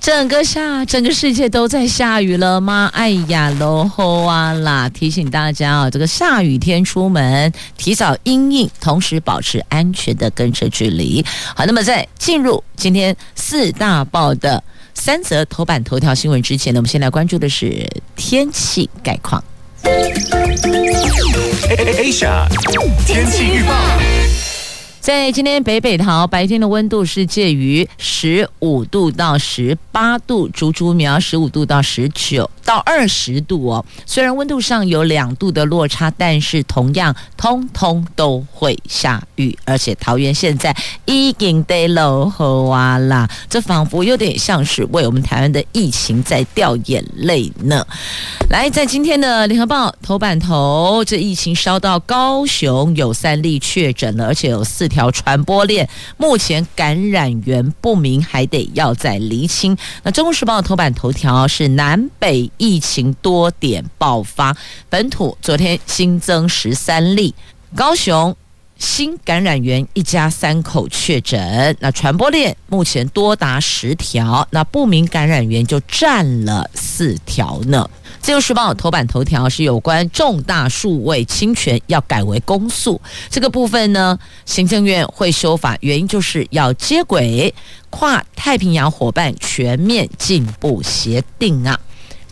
整个下，整个世界都在下雨了吗？哎呀，喽吼啊啦！提醒大家啊，这个下雨天出门，提早阴应，同时保持安全的跟车距离。好，那么在进入今天四大报的三则头版头条新闻之前呢，我们先来关注的是天气概况。Asia 天气预报。在今天北北桃白天的温度是介于十五度到十八度，竹竹苗十五度到十九到二十度哦。虽然温度上有两度的落差，但是同样通通都会下雨，而且桃园现在已经得落雨啊啦，这仿佛有点像是为我们台湾的疫情在掉眼泪呢。来，在今天的联合报头版头，这疫情烧到高雄有三例确诊了，而且有四。条传播链目前感染源不明，还得要再厘清。那《中国时报》头版头条是南北疫情多点爆发，本土昨天新增十三例，高雄新感染源一家三口确诊，那传播链目前多达十条，那不明感染源就占了四条呢。自由时报头版头条是有关重大数位侵权要改为公诉，这个部分呢，行政院会修法，原因就是要接轨跨太平洋伙伴全面进步协定啊。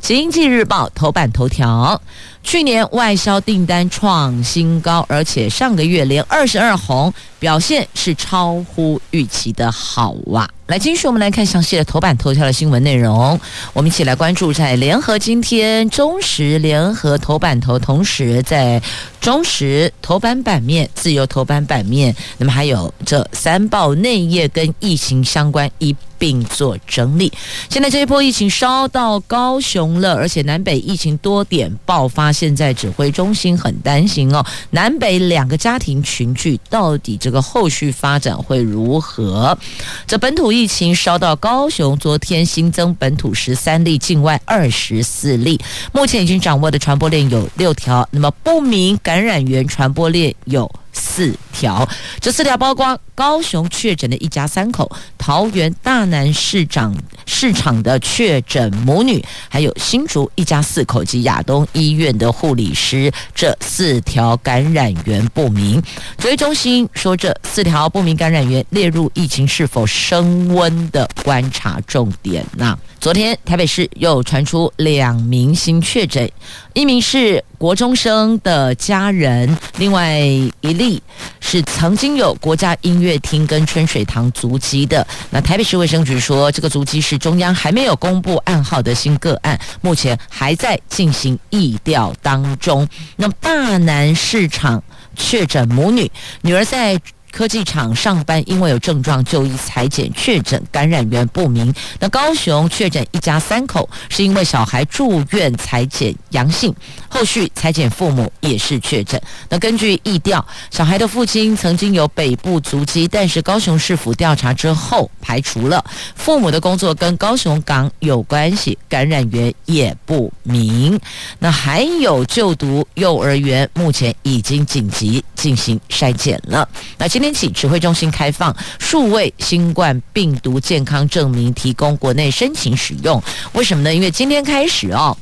经济日报头版头条。去年外销订单创新高，而且上个月连二十二红，表现是超乎预期的好哇！来，继续我们来看详细的头版头条的新闻内容。我们一起来关注在联合今天、中时联合头版头，同时在中时头版版面、自由头版版面，那么还有这三报内页跟疫情相关一并做整理。现在这一波疫情烧到高雄了，而且南北疫情多点爆发。现在指挥中心很担心哦，南北两个家庭群聚，到底这个后续发展会如何？这本土疫疫情烧到高雄，昨天新增本土十三例，境外二十四例，目前已经掌握的传播链有六条，那么不明感染源传播链有。四条，这四条包括高雄确诊的一家三口，桃园大南市长市场的确诊母女，还有新竹一家四口及亚东医院的护理师，这四条感染源不明。指挥中心说，这四条不明感染源列入疫情是否升温的观察重点呐。昨天台北市又传出两名新确诊，一名是国中生的家人，另外一例是曾经有国家音乐厅跟春水堂足迹的。那台北市卫生局说，这个足迹是中央还没有公布暗号的新个案，目前还在进行疫调当中。那么大南市场确诊母女，女儿在。科技厂上班，因为有症状就医采检确诊感染源不明。那高雄确诊一家三口，是因为小孩住院采检阳性，后续采检父母也是确诊。那根据疫调，小孩的父亲曾经有北部足迹，但是高雄市府调查之后排除了。父母的工作跟高雄港有关系，感染源也不明。那还有就读幼儿园，目前已经紧急进行筛检了。那今今天起，指挥中心开放数位新冠病毒健康证明，提供国内申请使用。为什么呢？因为今天开始哦，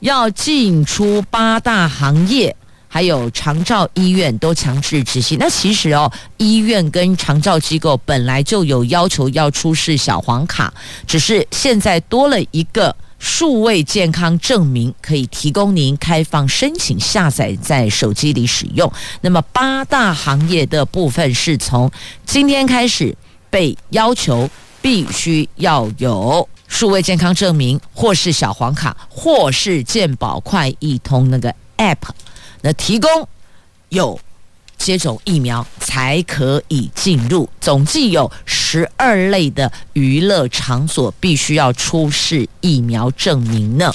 要进出八大行业，还有长照医院都强制执行。那其实哦，医院跟长照机构本来就有要求要出示小黄卡，只是现在多了一个。数位健康证明可以提供您开放申请下载在手机里使用。那么八大行业的部分是从今天开始被要求必须要有数位健康证明，或是小黄卡，或是健保快易通那个 App，那提供有。接种疫苗才可以进入。总计有十二类的娱乐场所必须要出示疫苗证明呢。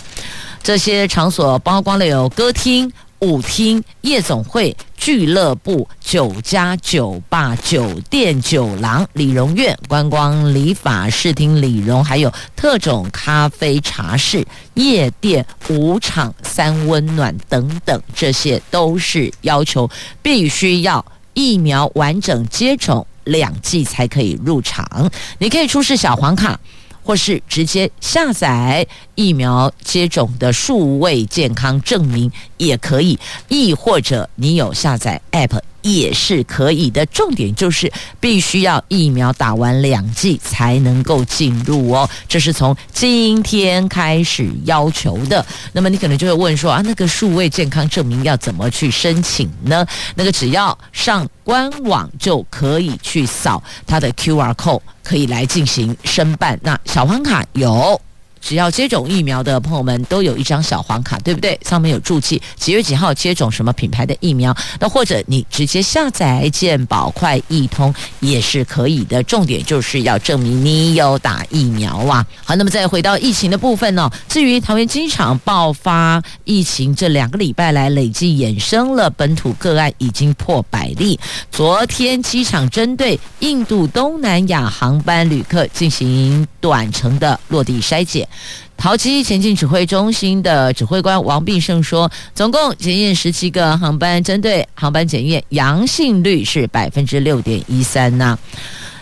这些场所包括了有歌厅。舞厅、夜总会、俱乐部、酒家、酒吧、酒店、酒廊、理容院、观光理发、视听理容，还有特种咖啡茶室、夜店、舞场、三温暖等等，这些都是要求必须要疫苗完整接种两剂才可以入场。你可以出示小黄卡。或是直接下载疫苗接种的数位健康证明也可以，亦或者你有下载 App。也是可以的，重点就是必须要疫苗打完两剂才能够进入哦，这是从今天开始要求的。那么你可能就会问说啊，那个数位健康证明要怎么去申请呢？那个只要上官网就可以去扫它的 QR code，可以来进行申办。那小黄卡有。只要接种疫苗的朋友们都有一张小黄卡，对不对？上面有注记几月几号接种什么品牌的疫苗。那或者你直接下载健保快易通也是可以的。重点就是要证明你有打疫苗啊。好，那么再回到疫情的部分呢、至于桃园机场爆发疫情，这两个礼拜来累计衍生了本土个案已经破百例。昨天机场针对印度东南亚航班旅客进行短程的落地筛检。桃机前进指挥中心的指挥官王必胜说，总共检验十七个航班，针对航班检验阳性率是百分之六点一三呐。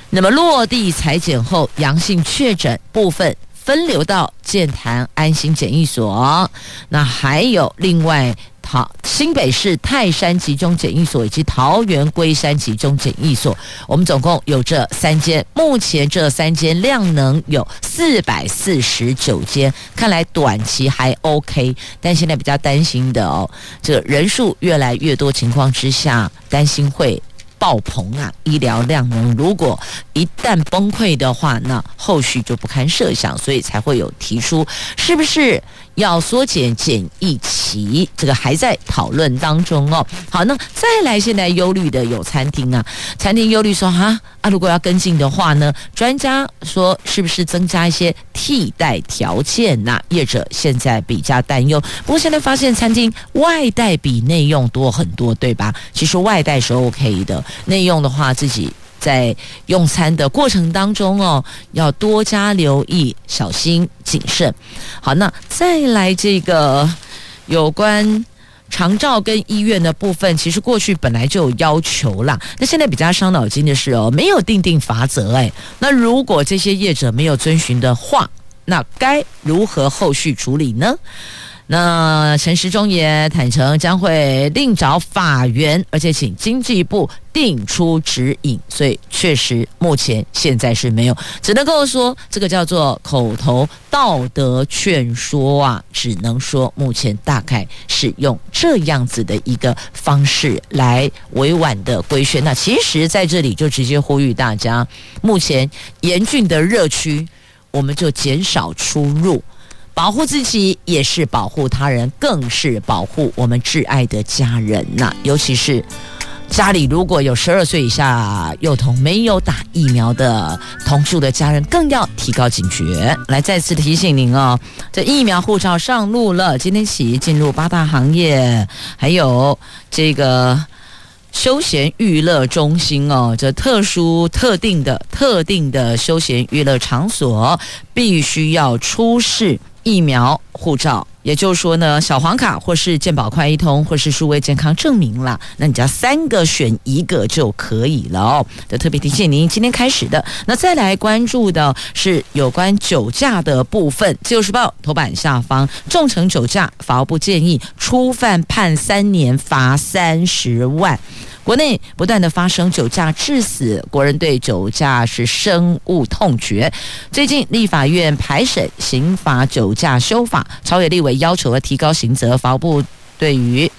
那么落地裁剪后阳性确诊部分分流到剑潭安心检疫所，那还有另外。好，新北市泰山集中检疫所以及桃园龟山集中检疫所，我们总共有这三间。目前这三间量能有四百四十九间，看来短期还 OK。但现在比较担心的哦，这人数越来越多情况之下，担心会爆棚啊！医疗量能如果一旦崩溃的话，那后续就不堪设想，所以才会有提出是不是？要缩减检疫期，这个还在讨论当中哦。好，那再来，现在忧虑的有餐厅啊，餐厅忧虑说哈啊，如果要跟进的话呢，专家说是不是增加一些替代条件呐？业者现在比较担忧。不过现在发现餐厅外带比内用多很多，对吧？其实外带是 OK 的，内用的话自己。在用餐的过程当中哦，要多加留意，小心谨慎。好，那再来这个有关长照跟医院的部分，其实过去本来就有要求啦。那现在比较伤脑筋的是哦，没有定定法则哎。那如果这些业者没有遵循的话，那该如何后续处理呢？那陈时中也坦承将会另找法源，而且请经济部定出指引。所以确实目前现在是没有，只能够说这个叫做口头道德劝说啊，只能说目前大概是用这样子的一个方式来委婉的规劝。那其实在这里就直接呼吁大家，目前严峻的热区，我们就减少出入。保护自己也是保护他人，更是保护我们挚爱的家人呐、尤其是家里如果有十二岁以下幼童没有打疫苗的同住的家人，更要提高警觉。来，再次提醒您哦，这疫苗护照上路了，今天起进入八大行业，还有这个休闲娱乐中心哦，这特殊特定的特定的休闲娱乐场所，必须要出示。疫苗护照，也就是说呢，小黄卡或是健保快一通，或是数位健康证明啦，那你只要三个选一个就可以了哦。的特别提醒您，今天开始的，那再来关注的是有关酒驾的部分。自由时报头版下方，重成酒驾，法务部建议初犯判三年，罚三十万。国内不断的发生酒驾致死，国人对酒驾是深恶痛绝。最近立法院排审刑法酒驾修法，朝野立委要求了提高刑责。法务部对于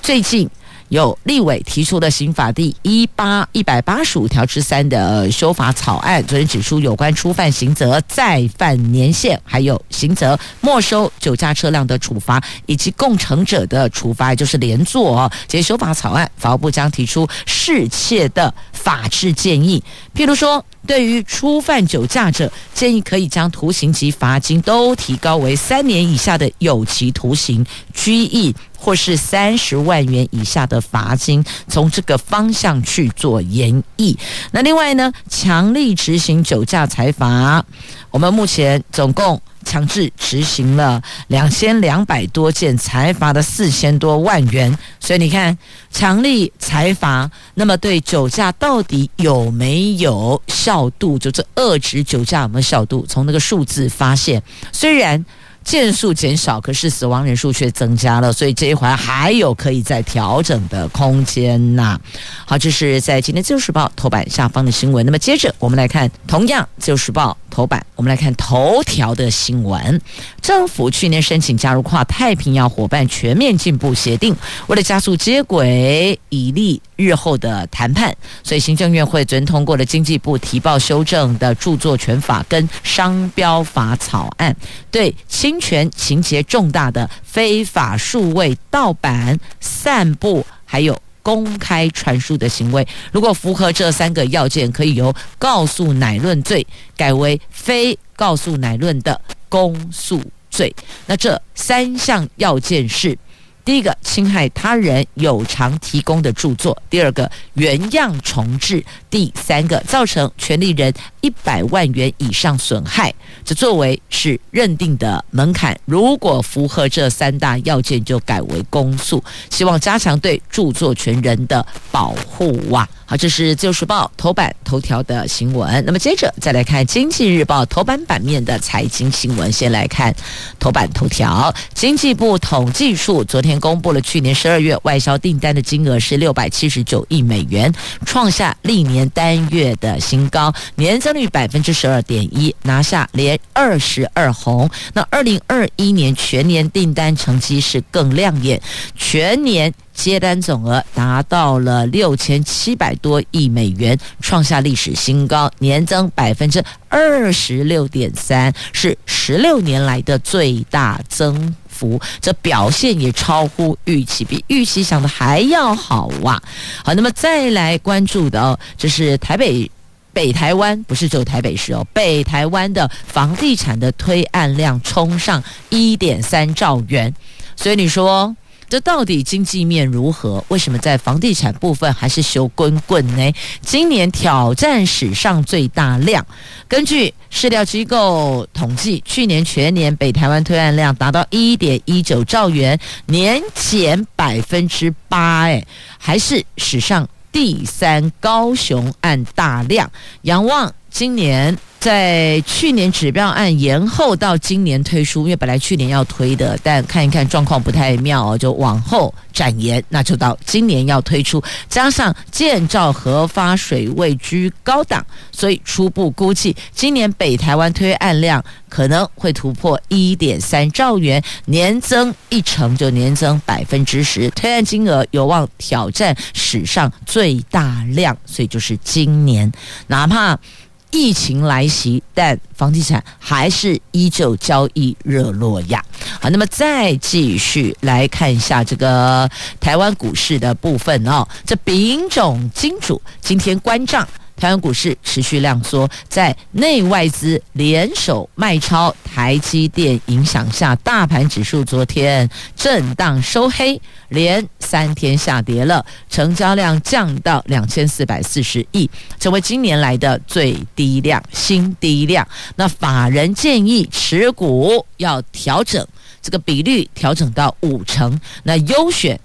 最近有立委提出的刑法第一八一百八十五条之三的修法草案，昨天指出有关初犯刑责再犯年限，还有刑责没收酒驾车辆的处罚，以及共乘者的处罚，也就是连坐。这些修法草案，法务部将提出适切的法制建议，譬如说，对于初犯酒驾者，建议可以将徒刑及罚金都提高为三年以下的有期徒刑、拘役。或是三十万元以下的罚金，从这个方向去做研议。那另外呢，强力执行酒驾裁罚，我们目前总共强制执行了两千两百多件，裁罚的四千多万元。所以你看，强力裁罚，那么对酒驾到底有没有效度？就这遏制酒驾有没有效度？从那个数字发现，虽然。件数减少，可是死亡人数却增加了，所以这一环还有可以再调整的空间呐。好，这是在今天《自由时报》头版下方的新闻。那么接着我们来看，同样《自由时报》头版，我们来看头条的新闻。政府去年申请加入跨太平洋伙伴全面进步协定，为了加速接轨，以利日后的谈判，所以行政院会昨天通过了经济部提报修正的著作权法跟商标法草案，对侵权情节重大的非法数位盗版、散布还有公开传输的行为，如果符合这三个要件，可以由告诉乃论罪改为非告诉乃论的公诉罪。那这三项要件是。第一个，侵害他人有偿提供的著作；第二个，原样重置；第三个，造成权利人一百万元以上损害。这作为是认定的门槛，如果符合这三大要件，就改为公诉。希望加强对著作权人的保护哇！好，这是《自由时报》头版头条的新闻。那么接着再来看《经济日报》头版版面的财经新闻。先来看头版头条：经济部统计处昨天公布了去年十二月外销订单的金额是六百七十九亿美元，创下历年单月的新高，年增率百分之十二点一，拿下连二十二红。那二零二一年全年订单成绩是更亮眼，全年。接单总额达到了六千七百多亿美元，创下历史新高，年增百分之二十六点三，是十六年来的最大增幅。这表现也超乎预期，比预期想的还要好哇！好，那么再来关注的哦，这是台北北台湾，不是只有台北市哦，北台湾的房地产的推案量冲上一点三兆元，所以你说。这到底经济面如何？为什么在房地产部分还是修滚滚呢？今年挑战史上最大量。根据市调机构统计，去年全年北台湾推案量达到一点一九兆元，年减百分之八，哎，还是史上第三高雄案大量。仰望今年。在去年指标案延后到今年推出，因为本来去年要推的，但看一看状况不太妙，就往后展延，那就到今年要推出。加上建造核发水位居高档，所以初步估计今年北台湾推案量可能会突破一点三兆元，年增一成就年增百分之十，推案金额有望挑战史上最大量，所以就是今年，哪怕。疫情来袭，但房地产还是依旧交易热络呀。好，那么再继续来看一下这个台湾股市的部分哦。这丙种金主今天关账。台湾股市持续量缩，在内外资联手卖超台积电影响下，大盘指数昨天震荡收黑，连三天下跌了，成交量降到两千四百四十亿，成为今年来的最低量，新低量。那法人建议持股要调整这个比率，调整到五成，那优选。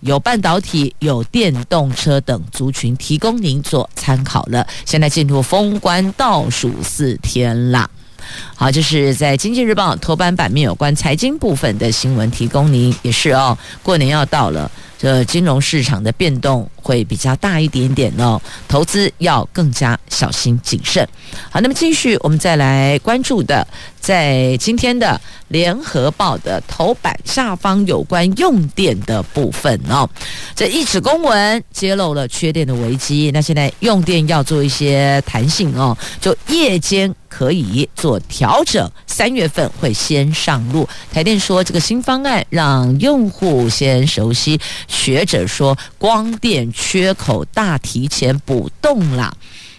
有半导体、有电动车等族群，提供您做参考了。现在进入封关倒数四天啦。好，就是在《经济日报》头版版面有关财经部分的新闻，提供您也是哦。过年要到了，这金融市场的变动会比较大一点点哦，投资要更加小心谨慎。好，那么继续我们再来关注的，在今天的联合报的头版下方有关用电的部分哦，这一纸公文揭露了缺电的危机。那现在用电要做一些弹性哦，就夜间可以做调整，三月份会先上路。台电说这个新方案让用户先熟悉，学者说光电缺口大提前补洞了。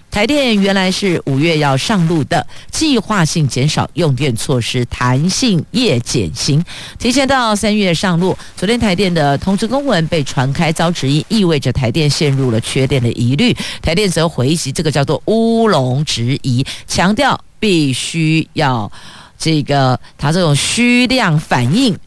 台电原来是五月要上路的计划性减少用电措施，弹性夜减型，提前到三月上路。昨天台电的通知公文被传开，遭质疑，意味着台电陷入了缺电的疑虑。台电则回击，这个叫做乌龙质疑，强调必须要这个它这种虚量反应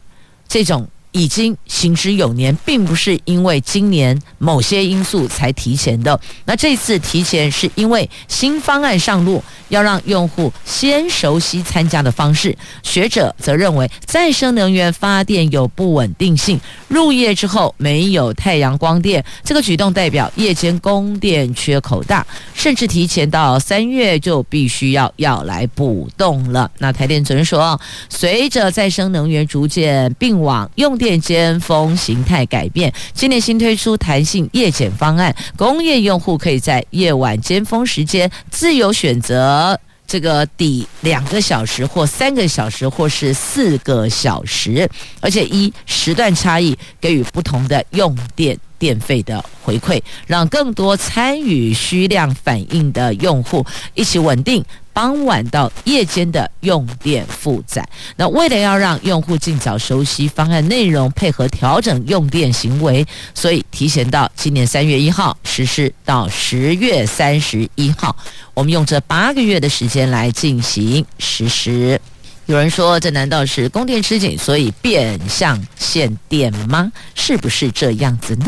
这种。已经行之有年，并不是因为今年某些因素才提前的。那这次提前是因为新方案上路，要让用户先熟悉参加的方式。学者则认为，再生能源发电有不稳定性，入夜之后没有太阳光电，这个举动代表夜间供电缺口大，甚至提前到三月就必须要要来补洞了。那台电昨天说，随着再生能源逐渐并网用电。电尖峰形态改变，今年新推出弹性夜检方案，工业用户可以在夜晚尖峰时间自由选择这个抵两个小时或三个小时或是四个小时，而且一时段差异给予不同的用电电费的回馈，让更多参与需量反应的用户一起稳定。傍晚到夜间的用电负载，那为了要让用户尽早熟悉方案内容，配合调整用电行为，所以提前到今年三月一号实施到十月三十一号，我们用这八个月的时间来进行实施。有人说，这难道是供电吃紧，所以变相限电吗？是不是这样子呢？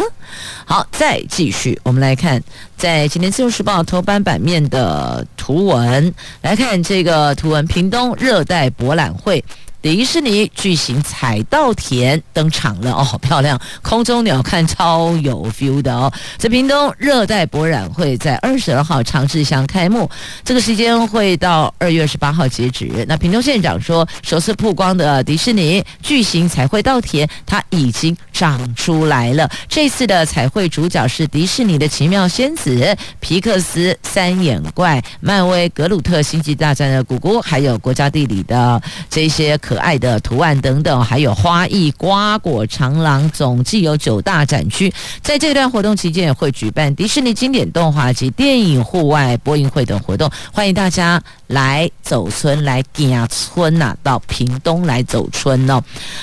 好，再继续，我们来看，在今天《自由时报》头版版面的图文，来看这个图文：屏东热带博览会。迪士尼巨型彩稻田登场了哦，好漂亮！空中鸟瞰超有 feel 的哦。在屏东热带博览会在二十二号长治乡开幕，这个时间会到二月二十八号截止。那屏东县长说，首次曝光的迪士尼巨型彩绘稻田，它已经长出来了。这次的彩绘主角是迪士尼的奇妙仙子、皮克斯三眼怪、漫威格鲁特星际大战的古姑，还有国家地理的这些可。爱的图案等等，还有花艺、瓜果、长廊，总计有九大展区。在这段活动期间，也会举办迪士尼经典动画及电影户外播映会等活动，欢迎大家来走村、来行村呐、到屏东来走村哦。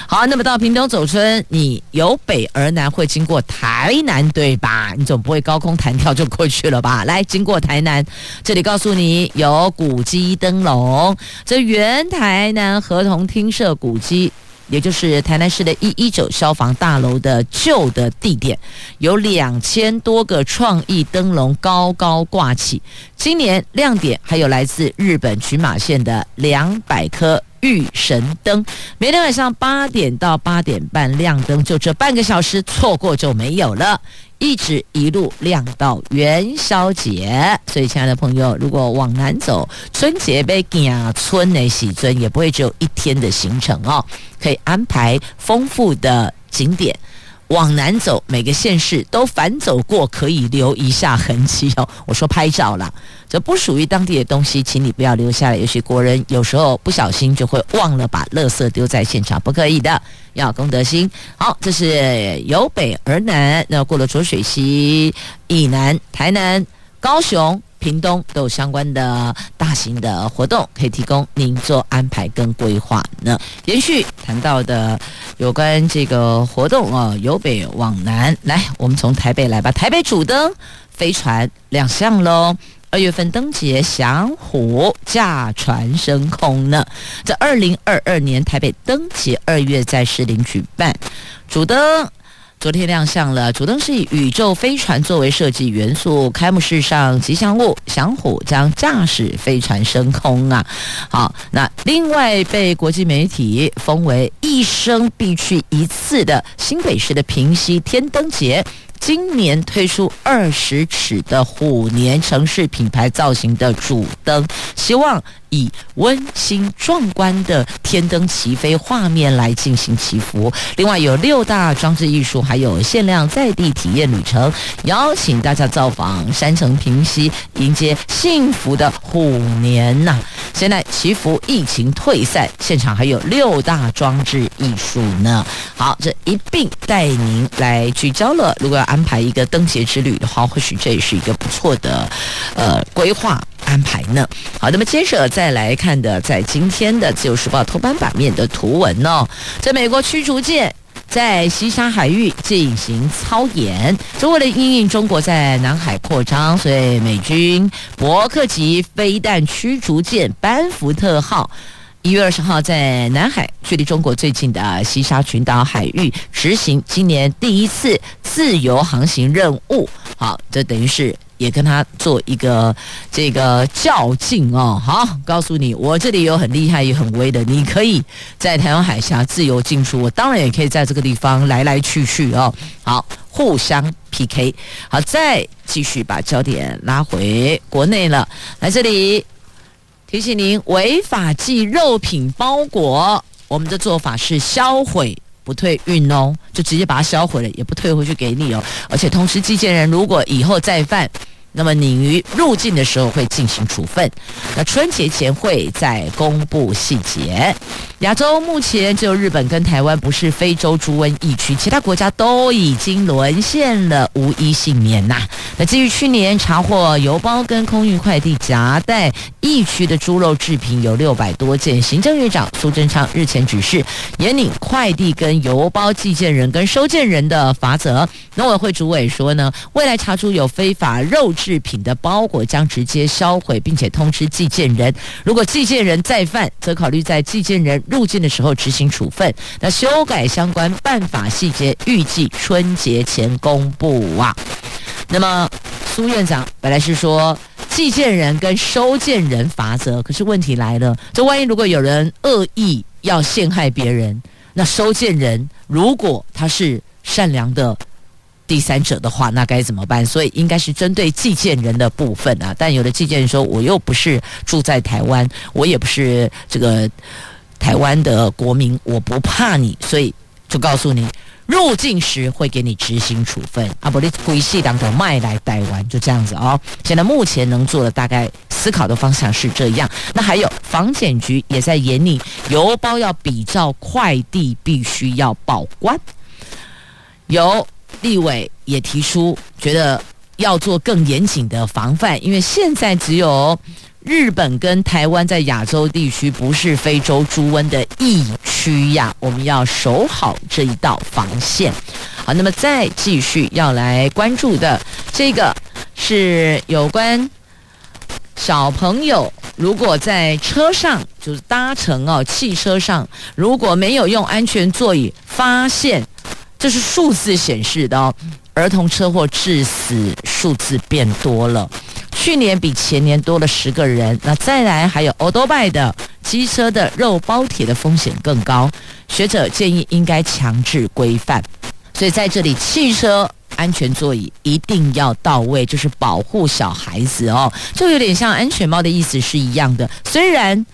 好，那么到屏东走村，你由北而南会经过台南，对吧？你总不会高空弹跳就过去了吧？来，经过台南，这里告诉你有古迹灯笼，这原台南合同厅。新社古迹，也就是台南市的一一九消防大楼的旧的地点，有两千多个创意灯笼高高挂起。今年亮点还有来自日本群马县的两百颗御神灯，每天晚上八点到八点半亮灯，就这半个小时，错过就没有了。一直一路亮到元宵节，所以亲爱的朋友，如果往南走，春节被行春的喜尊也不会只有一天的行程哦，可以安排丰富的景点。往南走，每个县市都反走过，可以留一下痕迹哦。我说拍照啦，这不属于当地的东西，请你不要留下来。有些国人有时候不小心就会忘了把垃圾丢在现场，不可以的，要公德心。好，这是由北而南，那过了浊水溪以南，台南、高雄。屏东都有相关的大型的活动可以提供您做安排跟规划呢。延续谈到的有关这个活动啊，由北往南来，我们从台北来吧。台北主灯飞船亮相喽，二月份灯节祥虎驾船升空呢。在二零二二年台北灯节二月在士林举办，主灯。昨天亮相了，主灯是以宇宙飞船作为设计元素，开幕式上吉祥物祥虎将驾驶飞船升空啊！好，那另外被国际媒体封为一生必去一次的新北市的平溪天灯节。今年推出二十尺的虎年城市品牌造型的主灯，希望以温馨壮观的天灯齐飞画面来进行祈福。另外有六大装置艺术，还有限量在地体验旅程，邀请大家造访山城平溪，迎接幸福的虎年呐！现在祈福疫情退散，现场还有六大装置艺术呢。好，这一并带您来聚焦了。如果要安排一个灯节之旅的话，或许这也是一个不错的呃规划安排呢。好，那么接着再来看的，在今天的《自由时报》头版版面的图文哦，在美国驱逐舰在西沙海域进行操演，就为了因应中国在南海扩张，所以美军伯克级飞弹驱逐舰班福特号。一月二十号，在南海距离中国最近的西沙群岛海域执行今年第一次自由航行任务。好，这等于是也跟他做一个这个较劲哦。好，告诉你，我这里有很厉害也很威的，你可以在台湾海峡自由进出，我当然也可以在这个地方来来去去哦。好，互相 PK。好，再继续把焦点拉回国内了，来这里。提醒您，违法寄肉品包裹，我们的做法是销毁不退运哦，就直接把它销毁了，也不退回去给你哦。而且同时，寄件人如果以后再犯，那么你于入境的时候会进行处分，那春节前会再公布细节。亚洲目前只有日本跟台湾不是非洲猪瘟疫区，其他国家都已经沦陷了，无一幸免呐。那基于去年查获邮包跟空运快递夹带疫区的猪肉制品有六百多件，行政院长苏贞昌日前指示严领快递跟邮包寄件人跟收件人的罚则。农委会主委说呢，未来查出有非法肉制品的包裹，将直接销毁，并且通知寄件人，如果寄件人再犯，则考虑在寄件人入境的时候执行处分。那修改相关办法细节，预计春节前公布啊。那么苏院长本来是说寄件人跟收件人罚则，可是问题来了，这万一如果有人恶意要陷害别人，那收件人如果他是善良的。第三者的话，那该怎么办？所以应该是针对寄件人的部分啊。但有的寄件人说，我又不是住在台湾，我也不是这个台湾的国民，我不怕你，所以就告诉你，入境时会给你执行处分。啊，不，你故意系当头卖来台湾，就这样子哦。现在目前能做的大概思考的方向是这样。那还有防检局也在严拟，邮包要比照快递，必须要报关。有。立委也提出，觉得要做更严谨的防范，因为现在只有日本跟台湾在亚洲地区不是非洲猪瘟的疫区呀，我们要守好这一道防线。好，那么再继续要来关注的这个是有关小朋友，如果在车上就是搭乘哦汽车上，如果没有用安全座椅，发现。这是数字显示的哦，儿童车祸致死数字变多了，去年比前年多了十个人。那再来还有欧多拜的机车的肉包铁的风险更高，学者建议应该强制规范。所以在这里，汽车安全座椅一定要到位，就是保护小孩子哦，就有点像安全帽的意思是一样的，虽然。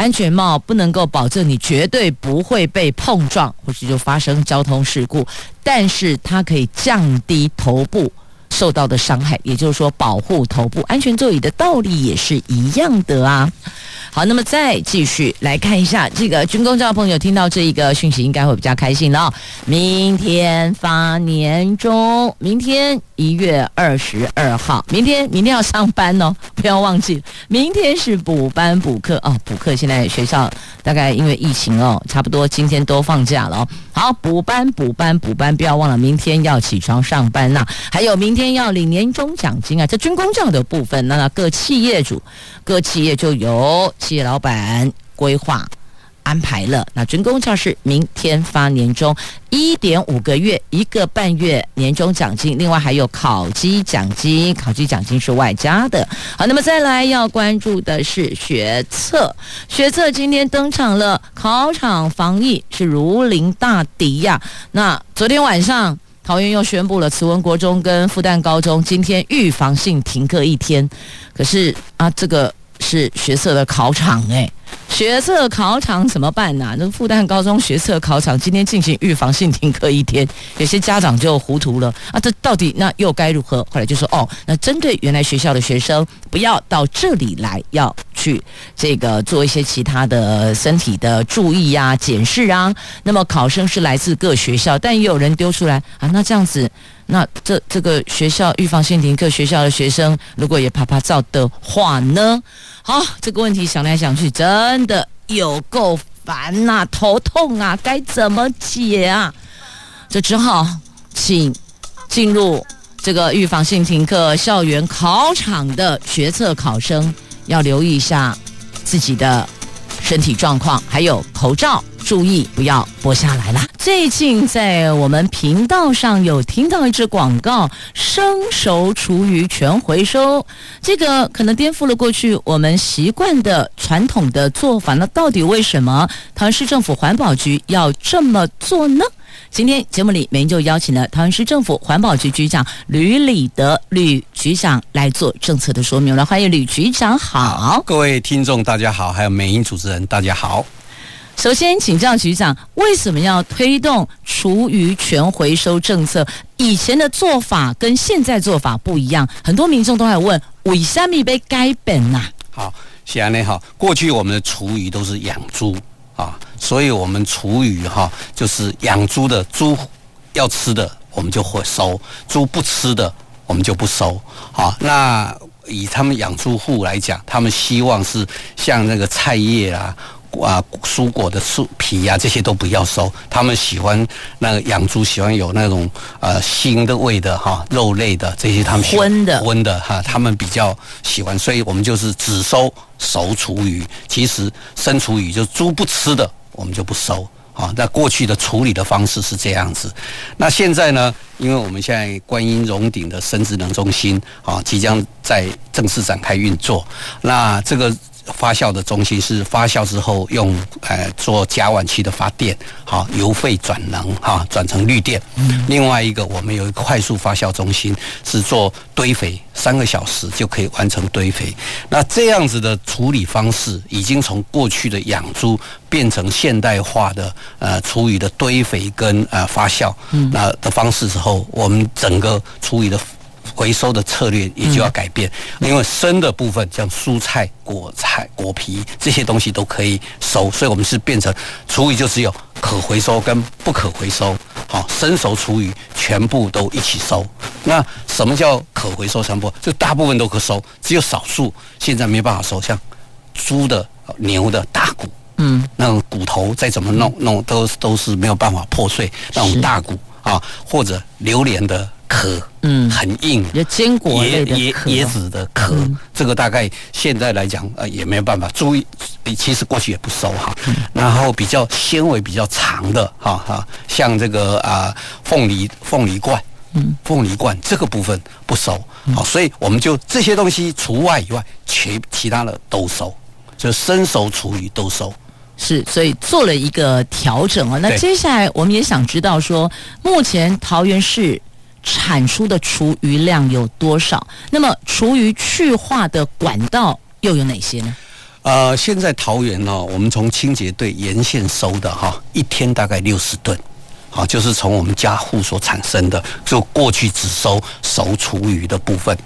安全帽不能够保证你绝对不会被碰撞，或是就发生交通事故，但是它可以降低头部受到的伤害，也就是说保护头部。安全座椅的道理也是一样的啊。好，那么再继续来看一下这个军工教朋友听到这一个讯息，应该会比较开心了。明天发年终，明天一月二十二号，明天明天要上班哦，不要忘记，明天是补班补课哦，补课现在学校大概因为疫情哦，差不多今天都放假了哦。好，补班补班补班，不要忘了明天要起床上班呐，还有明天要领年终奖金啊，这军公教的部分，那各企业主。各企业就由企业老板规划安排了。那军工教师明天发年终，一点五个月一个半月年终奖金，另外还有考绩奖金，考绩奖金是外加的。好，那么再来要关注的是学测，学测今天登场了，考场防疫是如临大敌呀。那昨天晚上。桃园又宣布了慈文国中跟复旦高中今天预防性停课一天。可是啊，这个是学测的考场哎。学测考场怎么办呢、啊？那复旦高中学测考场今天进行预防性停课一天，有些家长就糊涂了啊！这到底那又该如何？后来就说哦，那针对原来学校的学生，不要到这里来，要去这个做一些其他的身体的注意呀、啊、检视啊。那么考生是来自各学校，但也有人丢出来啊，那这样子，那这这个学校预防性停课，学校的学生如果也趴趴走的话呢？好，这个问题想来想去，真的有够烦呐，头痛啊，该怎么解啊？这只好请进入这个预防性停课校园考场的学测考生，要留意一下自己的身体状况，还有口罩。注意不要剥下来了。最近在我们频道上有听到一支广告，生熟厨余全回收，这个可能颠覆了过去我们习惯的传统的做法。那到底为什么桃园市政府环保局要这么做呢？今天节目里美英就邀请了桃园市政府环保局局长吕礼德吕局长来做政策的说明。来，欢迎吕局长，好，各位听众大家好，还有美英主持人大家好。首先，请教局长，为什么要推动厨余全回收政策？以前的做法跟现在做法不一样，很多民众都在问，为什么被改变呐？好，谢安你好。过去我们的厨余都是养猪啊，所以我们厨余哈，就是养猪的猪要吃的我们就会收，猪不吃的我们就不收。好，那以他们养猪户来讲，他们希望是像那个菜叶啊。啊，蔬果的树皮啊，这些都不要收。他们喜欢那个养猪，喜欢有那种呃腥的味的哈，肉类的这些他们喜欢荤的荤的哈，他们比较喜欢。所以我们就是只收熟厨余，其实生厨余就是猪不吃的，我们就不收。啊，那过去的处理的方式是这样子。那现在呢？因为我们现在观音荣鼎的生质能中心啊，即将在正式展开运作。那这个。发酵的中心是发酵之后用呃做甲烷气的发电，好由废转能哈转成绿电。另外一个我们有一个快速发酵中心是做堆肥，三个小时就可以完成堆肥。那这样子的处理方式已经从过去的养猪变成现代化的呃厨余的堆肥跟呃发酵那的方式之后，我们整个厨余的。回收的策略也就要改变，因为生的部分像蔬菜、果菜、果皮这些东西都可以收，所以我们是变成厨余就只有可回收跟不可回收。好，生熟厨余全部都一起收。那什么叫可回收全部？就大部分都可收，只有少数现在没办法收，像猪的、牛的大骨，嗯，那种骨头再怎么弄弄都都是没有办法破碎那种大骨啊，或者榴莲的。壳嗯，很硬，有坚果类的椰椰子的壳，嗯、这个大概现在来讲呃也没有办法。注意，其实过去也不收哈。嗯、然后比较纤维比较长的哈哈，像这个啊凤梨凤梨罐，嗯，凤梨罐这个部分不收，好、嗯，所以我们就这些东西除外以外，其其他的都收，就生熟厨余都收。是，所以做了一个调整啊。那接下来我们也想知道说，目前桃园市。产出的厨余量有多少？那么厨余去化的管道又有哪些呢？呃，现在桃园呢、我们从清洁队沿线收的哈，一天大概六十吨，好，就是从我们家户所产生的，就过去只收熟厨余的部分，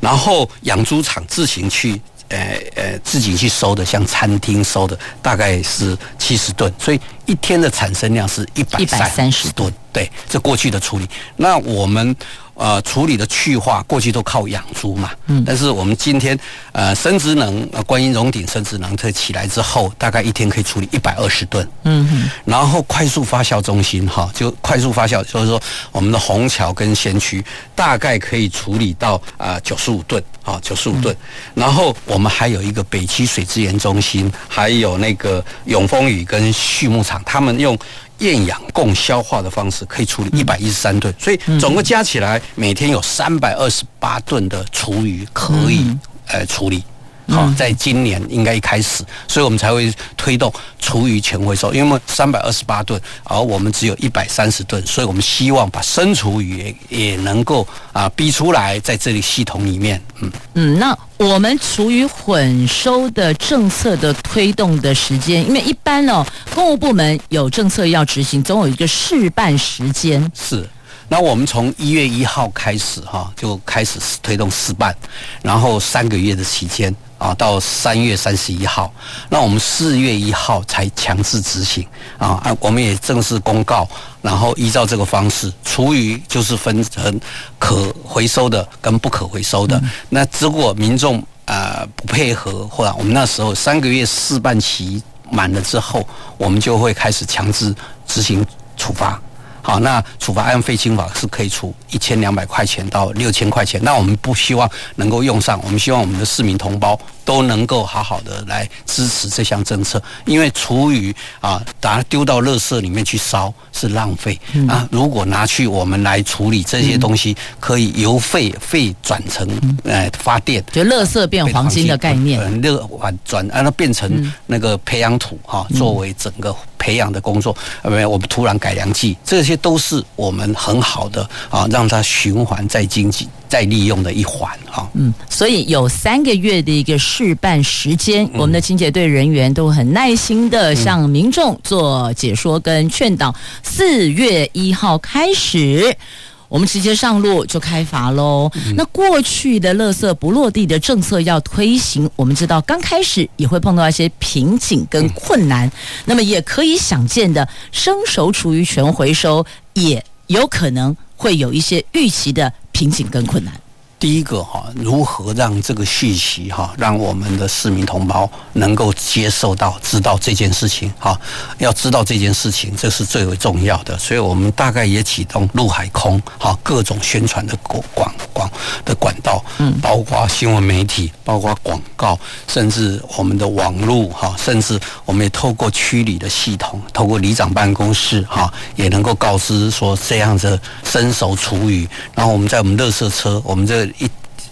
然后养猪场自行去。呃呃，自己去收的，像餐厅收的，大概是七十吨，所以一天的产生量是一百三十吨。对，这过去的处理，那我们。呃，处理的去化过去都靠养猪嘛，嗯，但是我们今天呃，生殖能呃，观音荣鼎生殖能它起来之后，大概一天可以处理一百二十吨，嗯哼，然后快速发酵中心哈，就快速发酵，就是说我们的虹桥跟先驱大概可以处理到啊九十五吨啊九十五吨，然后我们还有一个北区水资源中心，还有那个永丰余跟畜牧场，他们用。厌氧共消化的方式可以处理一百一十三吨，所以总共加起来每天有三百二十八吨的厨余可以呃处理。好，在今年应该一开始，所以我们才会推动厨余全回收。因为三百二十八吨，而我们只有一百三十吨，所以我们希望把生厨余也也能够啊逼出来，在这里系统里面。嗯嗯，那我们厨余混收的政策的推动的时间，因为一般哦，公务部门有政策要执行，总有一个试办时间。是。那我们从一月一号开始哈，就开始推动试办，然后三个月的期间啊，到三月三十一号，那我们四月一号才强制执行啊，啊我们也正式公告，然后依照这个方式，厨余就是分成可回收的跟不可回收的。那如果民众啊不配合，或者我们那时候三个月试办期满了之后，我们就会开始强制执行处罚。好，那处罚按废清法是可以处一千两百块钱到六千块钱。那我们不希望能够用上，我们希望我们的市民同胞都能够好好的来支持这项政策。因为厨余啊，把它丢到垃圾里面去烧是浪费啊。如果拿去我们来处理这些东西，可以由废废转成呃发电，就垃圾变黄金的概念，热转转让它变成那个培养土哈，作为整个。培养的工作，呃，没有，我们土壤改良剂，这些都是我们很好的啊，让它循环再经济再利用的一环啊。嗯，所以有三个月的一个试办时间，我们的清洁队人员都很耐心的向民众做解说跟劝导。四月一号开始。我们直接上路就开罚喽。那过去的垃圾不落地的政策要推行，我们知道刚开始也会碰到一些瓶颈跟困难。那么也可以想见的，生熟厨余全回收也有可能会有一些预期的瓶颈跟困难。第一个哈，如何让这个讯息哈，让我们的市民同胞能够接受到、知道这件事情哈，要知道这件事情，这是最为重要的。所以我们大概也启动陆海空哈各种宣传的广广广的管道，嗯，包括新闻媒体，包括广告，甚至我们的网络哈，甚至我们也透过区里的系统，透过里长办公室哈，也能够告知说这样子伸手厨余，然后我们在我们乐色车，我们这。一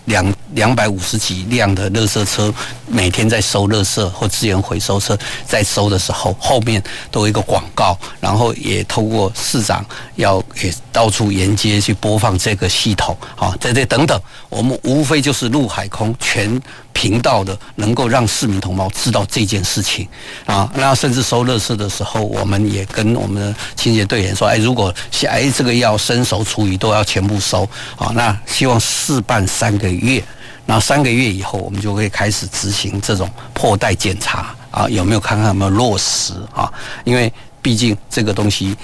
两两百五十几辆的垃圾车，每天在收垃圾或资源回收车在收的时候，后面都有一个广告，然后也透过市长要也到处沿街去播放这个系统，好，这这等等，我们无非就是陆海空全。频道的能够让市民同胞知道这件事情啊，那甚至收垃圾的时候，我们也跟我们的清洁队员说，哎，如果哎这个要生熟厨余都要全部收啊，那希望试办三个月，那三个月以后，我们就会开始执行这种破袋检查啊，有没有看看有没有落实啊？因为毕竟这个东西。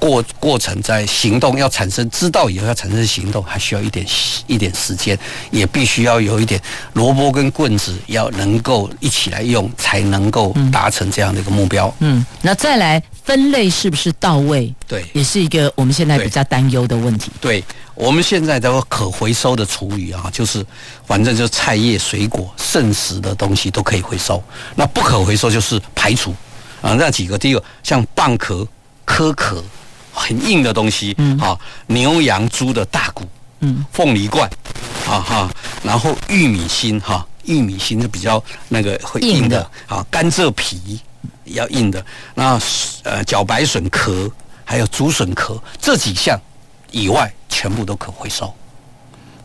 过过程在行动要产生，知道以后要产生行动，还需要一点一点时间，也必须要有一点萝卜跟棍子要能够一起来用，才能够达成这样的一个目标。嗯，那再来分类是不是到位？对，也是一个我们现在比较担忧的问题。对，我们现在的可回收的厨余啊，就是反正就是菜叶、水果、剩食的东西都可以回收，那不可回收就是排除啊。那几个，第一个像蚌壳、壳壳。很硬的东西，嗯，啊，牛羊猪的大骨，嗯，凤梨罐，啊哈，然后玉米芯，哈，玉米芯是比较那个会硬的，啊，甘蔗皮要硬的，那呃茭白笋壳，还有竹笋壳这几项以外，全部都可回收。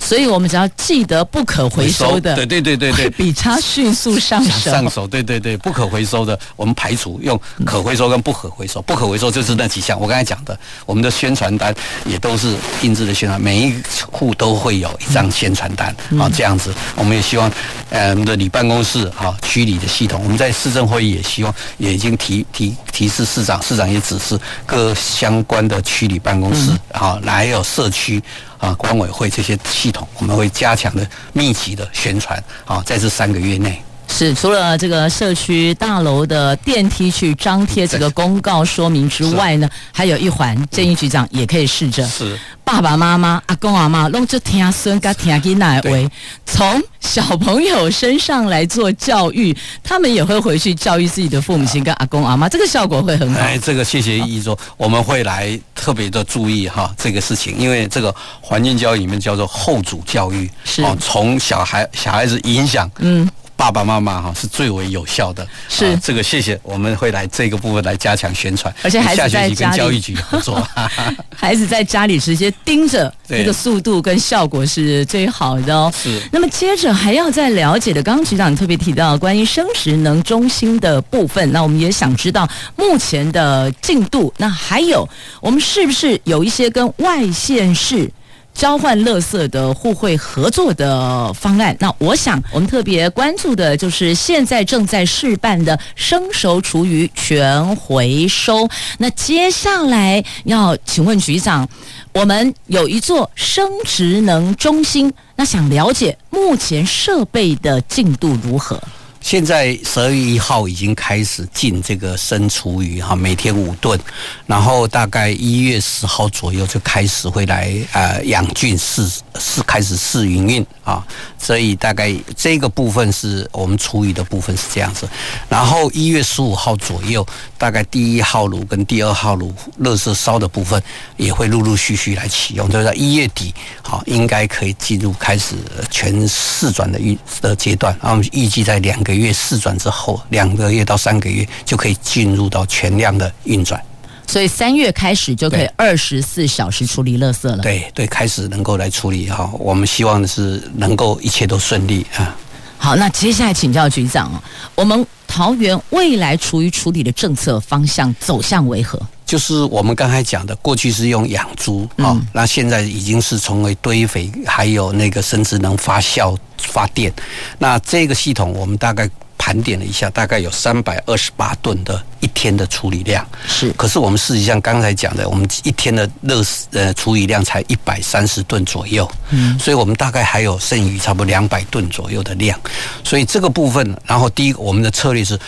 所以我们只要记得不可回收的，对对对对对，比它迅速上手。上手，对对对，不可回收的我们排除，用可回收跟不可回收。不可回收就是那几项，我刚才讲的，我们的宣传单也都是印制的宣传，每一户都会有一张宣传单啊，这样子。我们也希望，呃，我们的里办公室啊，区里的系统，我们在市政会议也希望，也已经提提提示市长，市长也指示各相关的区里办公室啊，还有社区。啊，管委会这些系我们会加强的密集的宣传啊，在这三个月内。是除了这个社区大楼的电梯去张贴这个公告说明之外呢，还有一环，建议局长也可以试着是。爸爸妈妈、阿公阿妈弄着听孙跟听囡奶为，从小朋友身上来做教育，他们也会回去教育自己的父母亲跟阿公阿妈，这个效果会很好。哎，这个谢谢易座，我们会来特别的注意哈这个事情，因为这个环境教育里面叫做后主教育，是。从小孩小孩子影响嗯。爸爸妈妈哈是最为有效的。是、啊、这个，谢谢，我们会来这个部分来加强宣传，而且孩子在家里下学期跟教育局合作，孩子在家里直接盯着 这个速度跟效果是最好的哦。是。那么接着还要再了解的，刚刚局长特别提到关于生质能中心的部分，那我们也想知道目前的进度。那还有，我们是不是有一些跟外县市交换垃圾的互惠合作的方案？那我想，我们特别关注的就是现在正在试办的生熟厨余全回收。那接下来要请问局长，我们有一座生职能中心，那想了解目前设备的进度如何？现在十二月一号已经开始进这个生厨余哈，每天五吨，然后大概一月十号左右就开始会来呃养菌试试开始试营运啊，所以大概这个部分是我们厨余的部分是这样子，然后一月十五号左右，大概第一号炉跟第二号炉热色烧的部分也会陆陆续续来启用，就在一月底好应该可以进入开始全试转的预的阶段，然后我们预计在两个。月试转之后，两个月到三个月就可以进入到全量的运转，所以三月开始就可以二十四小时处理垃圾了。对对，开始能够来处理哈，我们希望的是能够一切都顺利啊。好，那接下来请教局长哦，我们桃园未来厨余处理的政策方向走向为何？就是我们刚才讲的，过去是用养猪啊，那现在已经是成为堆肥，还有那个甚至能发酵发电。那这个系统我们大概盘点了一下，大概有三百二十八吨的一天的处理量。是，可是我们实际上刚才讲的，我们一天的热呃处理量才一百三十吨左右。嗯，所以我们大概还有剩余差不多两百吨左右的量。所以这个部分，然后第一个我们的策略是。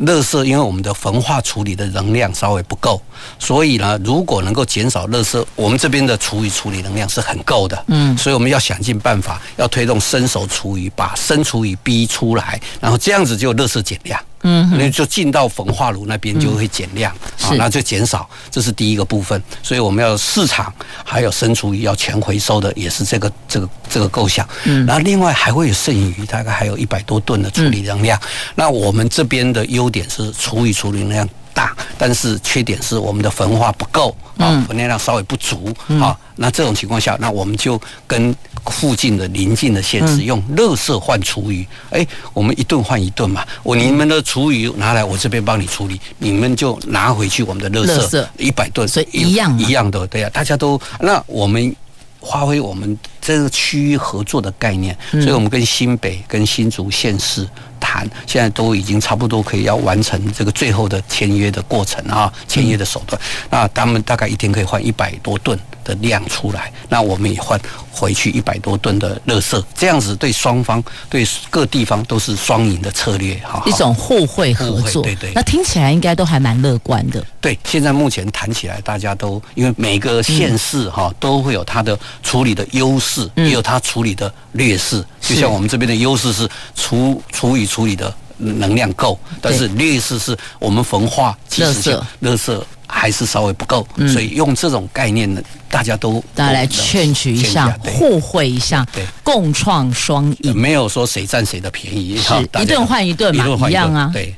垃圾，因为我们的焚化处理的能量稍微不够，所以呢，如果能够减少垃圾，我们这边的厨余处理能量是很够的。嗯，所以我们要想尽办法，要推动生熟厨余，把生厨余逼出来，然后这样子就垃圾减量。嗯，那就进到焚化炉那边就会减量，啊，那就减少，这是第一个部分。所以我们要市场还有生厨余要全回收的，也是这个这个这个构想。嗯，然后另外还会有剩余，大概还有一百多吨的处理能量。那我们这边的优点是厨余处理能量大，但是缺点是我们的焚化不够啊，焚化量稍微不足啊。那这种情况下，那我们就跟。附近的邻近的县市用垃圾换厨余，哎，我们一顿换一顿嘛。我你们的厨余拿来，我这边帮你处理，你们就拿回去我们的垃圾一百吨，所以一样一样的，对呀，大家都那我们发挥我们这个区域合作的概念，所以我们跟新北跟新竹县市谈，现在都已经差不多可以要完成这个最后的签约的过程啊，签约的手段。那他们大概一天可以换一百多吨。的量出来，那我们也换回去一百多吨的垃圾，这样子对双方、对各地方都是双赢的策略，哈，一种互惠合作，对对。那听起来应该都还蛮乐观的。对，现在目前谈起来，大家都因为每个县市哈都会有它的处理的优势，也有它处理的劣势。就像我们这边的优势是厨厨余处理的能量够，但是劣势是我们焚化其实是垃圾。还是稍微不够，所以用这种概念呢，大家都大家来劝取一下，互惠一下，对，共创双赢，没有说谁占谁的便宜，是一顿换一顿嘛，一样啊，对。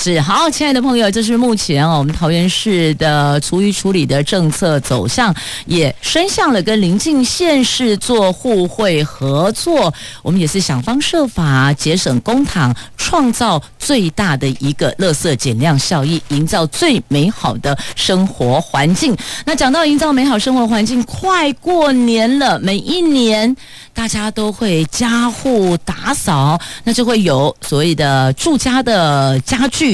是好，亲爱的朋友，这是目前哦，我们桃园市的厨余处理的政策走向，也伸向了跟邻近县市做互惠合作。我们也是想方设法节省公帑，创造最大的一个垃圾减量效益，营造最美好的生活环境。那讲到营造美好生活环境，快过年了，每一年大家都会家户打扫，那就会有所谓的住家的家具。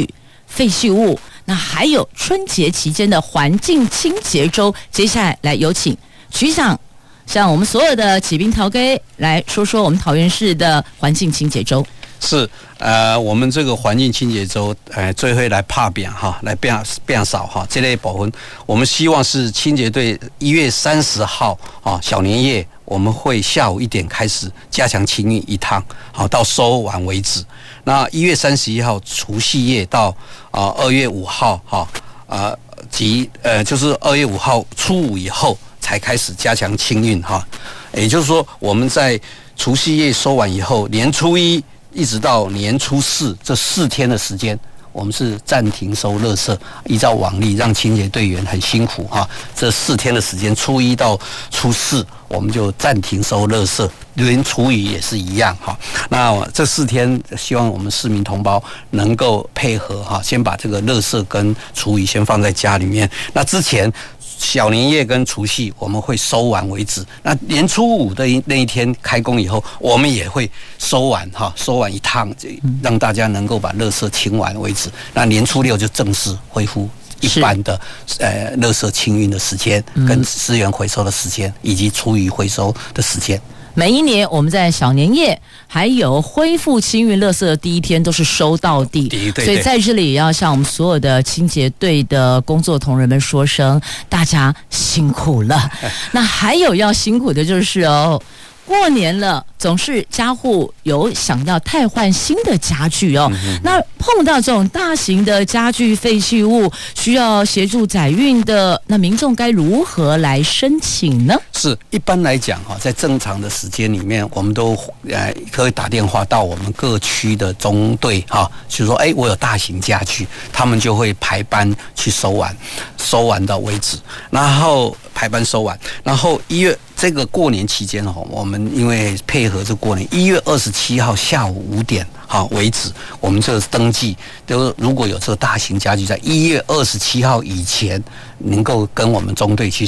废弃物，那还有春节期间的环境清洁周，接下来来有请局长，向我们所有的起兵桃给来说说我们桃园市的环境清洁周。是，呃，我们这个环境清洁周，呃，最后来怕变哈，来变变少哈，这类保温，我们希望是清洁队一月三十号啊，小年夜我们会下午一点开始加强清运一趟，好到收完为止。那一月三十一号除夕夜到啊二月五号哈啊及呃就是二月五号初五以后才开始加强清运哈，也就是说我们在除夕夜收完以后，年初一一直到年初四这四天的时间。我们是暂停收垃圾，依照往例，让清洁队员很辛苦哈。这四天的时间，初一到初四，我们就暂停收垃圾，连厨余也是一样哈。那这四天，希望我们市民同胞能够配合哈，先把这个垃圾跟厨余先放在家里面。那之前。小年夜跟除夕我们会收完为止。那年初五的那一天开工以后，我们也会收完哈，收完一趟，让大家能够把垃圾清完为止。那年初六就正式恢复一般的呃垃圾清运的时间，跟资源回收的时间，以及厨余回收的时间。每一年，我们在小年夜还有恢复清运垃圾的第一天，都是收到地。对对。所以在这里也要向我们所有的清洁队的工作同仁们说声，大家辛苦了。那还有要辛苦的就是哦。过年了，总是家户有想要汰换新的家具哦。那碰到这种大型的家具废弃物需要协助载运的，那民众该如何来申请呢？是一般来讲哈，在正常的时间里面，我们都呃可以打电话到我们各区的中队哈，就是说哎，我有大型家具，他们就会排班去收完，收完到为止，然后排班收完，然后一月。这个过年期间哦，我们因为配合这过年，一月二十七号下午五点哈为止，我们这个登记都如果有这个大型家具，在一月二十七号以前能够跟我们中队去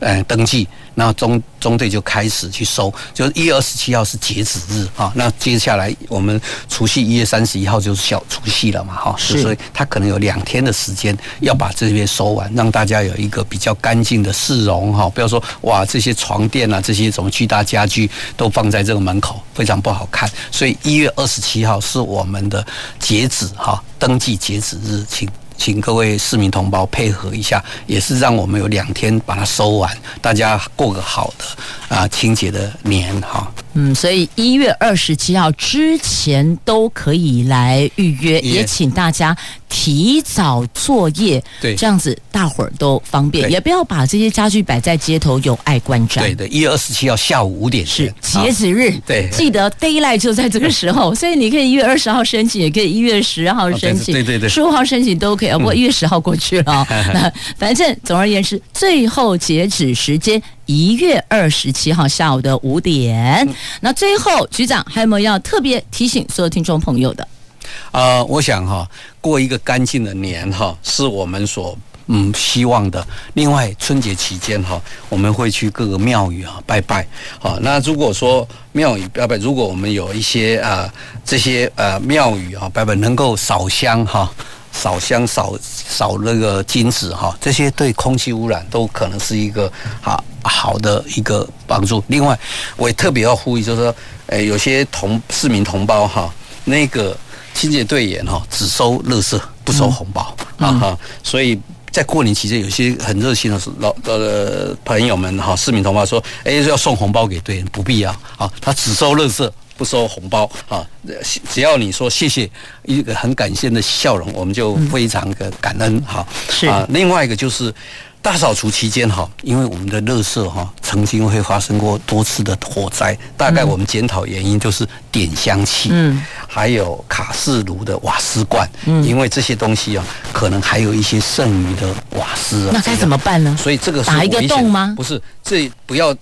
呃登记。那中中队就开始去收，就是一月二十七号是截止日啊。那接下来我们除夕一月三十一号就是小除夕了嘛，哈，是，所以他可能有两天的时间要把这些收完，让大家有一个比较干净的市容哈。不要说哇，这些床垫啊，这些什么巨大家具都放在这个门口，非常不好看。所以一月二十七号是我们的截止哈，登记截止日，请。请各位市民同胞配合一下，也是让我们有两天把它收完，大家过个好的啊清洁的年哈。嗯，所以一月二十七号之前都可以来预约，也请大家提早作业，对，这样子大伙儿都方便，也不要把这些家具摆在街头有碍观瞻。对的，一月二十七号下午五点是截止日，对，记得 d a y l i g h t 就在这个时候，所以你可以一月二十号申请，也可以一月十号申请，对对对，十五号申请都可以。不过一月十号过去了，那反正总而言之，最后截止时间一月二十七号下午的五点。那最后局长还有没有要特别提醒所有听众朋友的？呃，我想哈，过一个干净的年哈，是我们所嗯希望的。另外，春节期间哈，我们会去各个庙宇啊拜拜。好，那如果说庙宇拜拜，如果我们有一些啊这些呃庙宇啊拜拜，能够扫香哈。扫香扫扫那个金子哈，这些对空气污染都可能是一个好好的一个帮助。另外，我也特别要呼吁，就是说，诶，有些同市民同胞哈，那个清洁队员哈，只收垃圾不收红包啊哈，所以在过年期间，有些很热心的老呃朋友们哈，市民同胞说，诶，要送红包给队员，不必要啊，他只收垃圾。不收红包啊！只要你说谢谢，一个很感谢的笑容，我们就非常的感恩哈。是啊，另外一个就是大扫除期间哈，因为我们的垃圾哈，曾经会发生过多次的火灾，大概我们检讨原因就是点香器，嗯，还有卡式炉的瓦斯罐，嗯，因为这些东西啊，可能还有一些剩余的瓦斯啊，那该怎么办呢？所以这个是打一个洞吗？不是，这不要。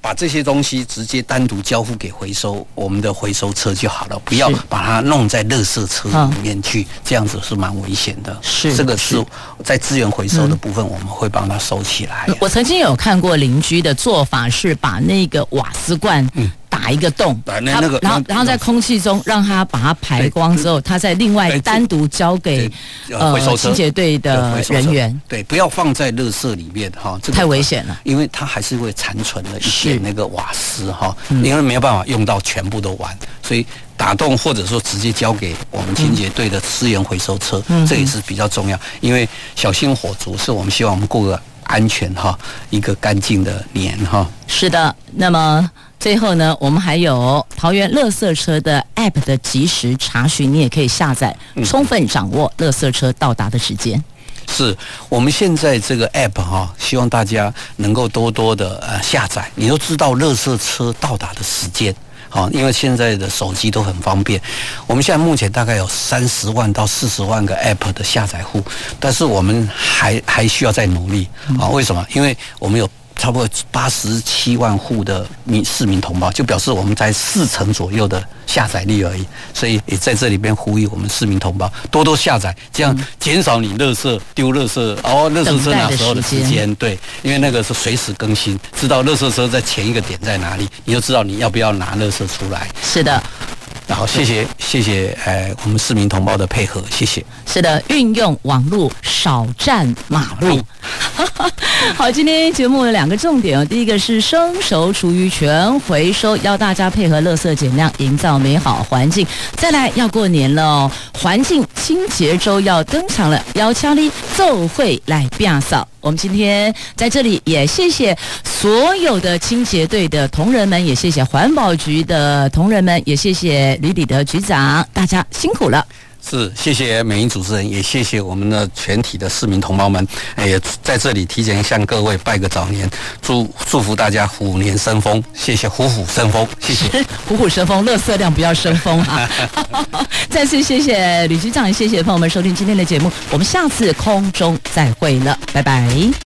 把这些东西直接单独交付给回收我们的回收车就好了，不要把它弄在垃圾车里面去，这样子是蛮危险的。是这个是在资源回收的部分，我们会帮它收起来。我曾经有看过邻居的做法，是把那个瓦斯罐，嗯。打一个洞，把那个然后然后在空气中让它把它排光之后，它再另外单独交给呃清洁队的人员。对，不要放在垃圾里面哈，这个太危险了，因为它还是会残存了一些那个瓦斯哈，因为没有办法用到全部都完，所以打洞或者说直接交给我们清洁队的资源回收车，这也是比较重要。因为小心火烛是我们希望我们过个安全哈，一个干净的年哈。是的，那么。最后呢，我们还有桃园乐色车的 App 的及时查询，你也可以下载，充分掌握乐色车到达的时间。是我们现在这个 App 哈，希望大家能够多多的呃下载，你都知道乐色车到达的时间。好，因为现在的手机都很方便。我们现在目前大概有三十万到四十万个 App 的下载户，但是我们还还需要再努力啊！为什么？因为我们有。差不多八十七万户的民市民同胞，就表示我们在四成左右的下载率而已，所以也在这里边呼吁我们市民同胞多多下载，这样减少你垃圾丢垃圾哦，垃圾车那时候的时间，对，因为那个是随时更新，知道垃圾车在前一个点在哪里，你就知道你要不要拿垃圾出来。是的。好，谢谢谢谢，呃，我们市民同胞的配合，谢谢。是的，运用网络少占马路。好，今天节目有两个重点哦，第一个是生熟厨余全回收，要大家配合垃圾减量，营造美好环境。再来要过年了哦，环境清洁周要登场了，邀请你奏会来变扫。我们今天在这里也谢谢所有的清洁队的同仁们，也谢谢环保局的同仁们，也谢谢吕礼德局长，大家辛苦了。是，谢谢美英主持人，也谢谢我们的全体的市民同胞们，也在这里提前向各位拜个早年，祝祝福大家虎年生风，谢谢虎虎生风，谢谢 虎虎生风，乐色量不要生风啊！再次谢谢吕局长，谢谢朋友们收听今天的节目，我们下次空中再会了，拜拜。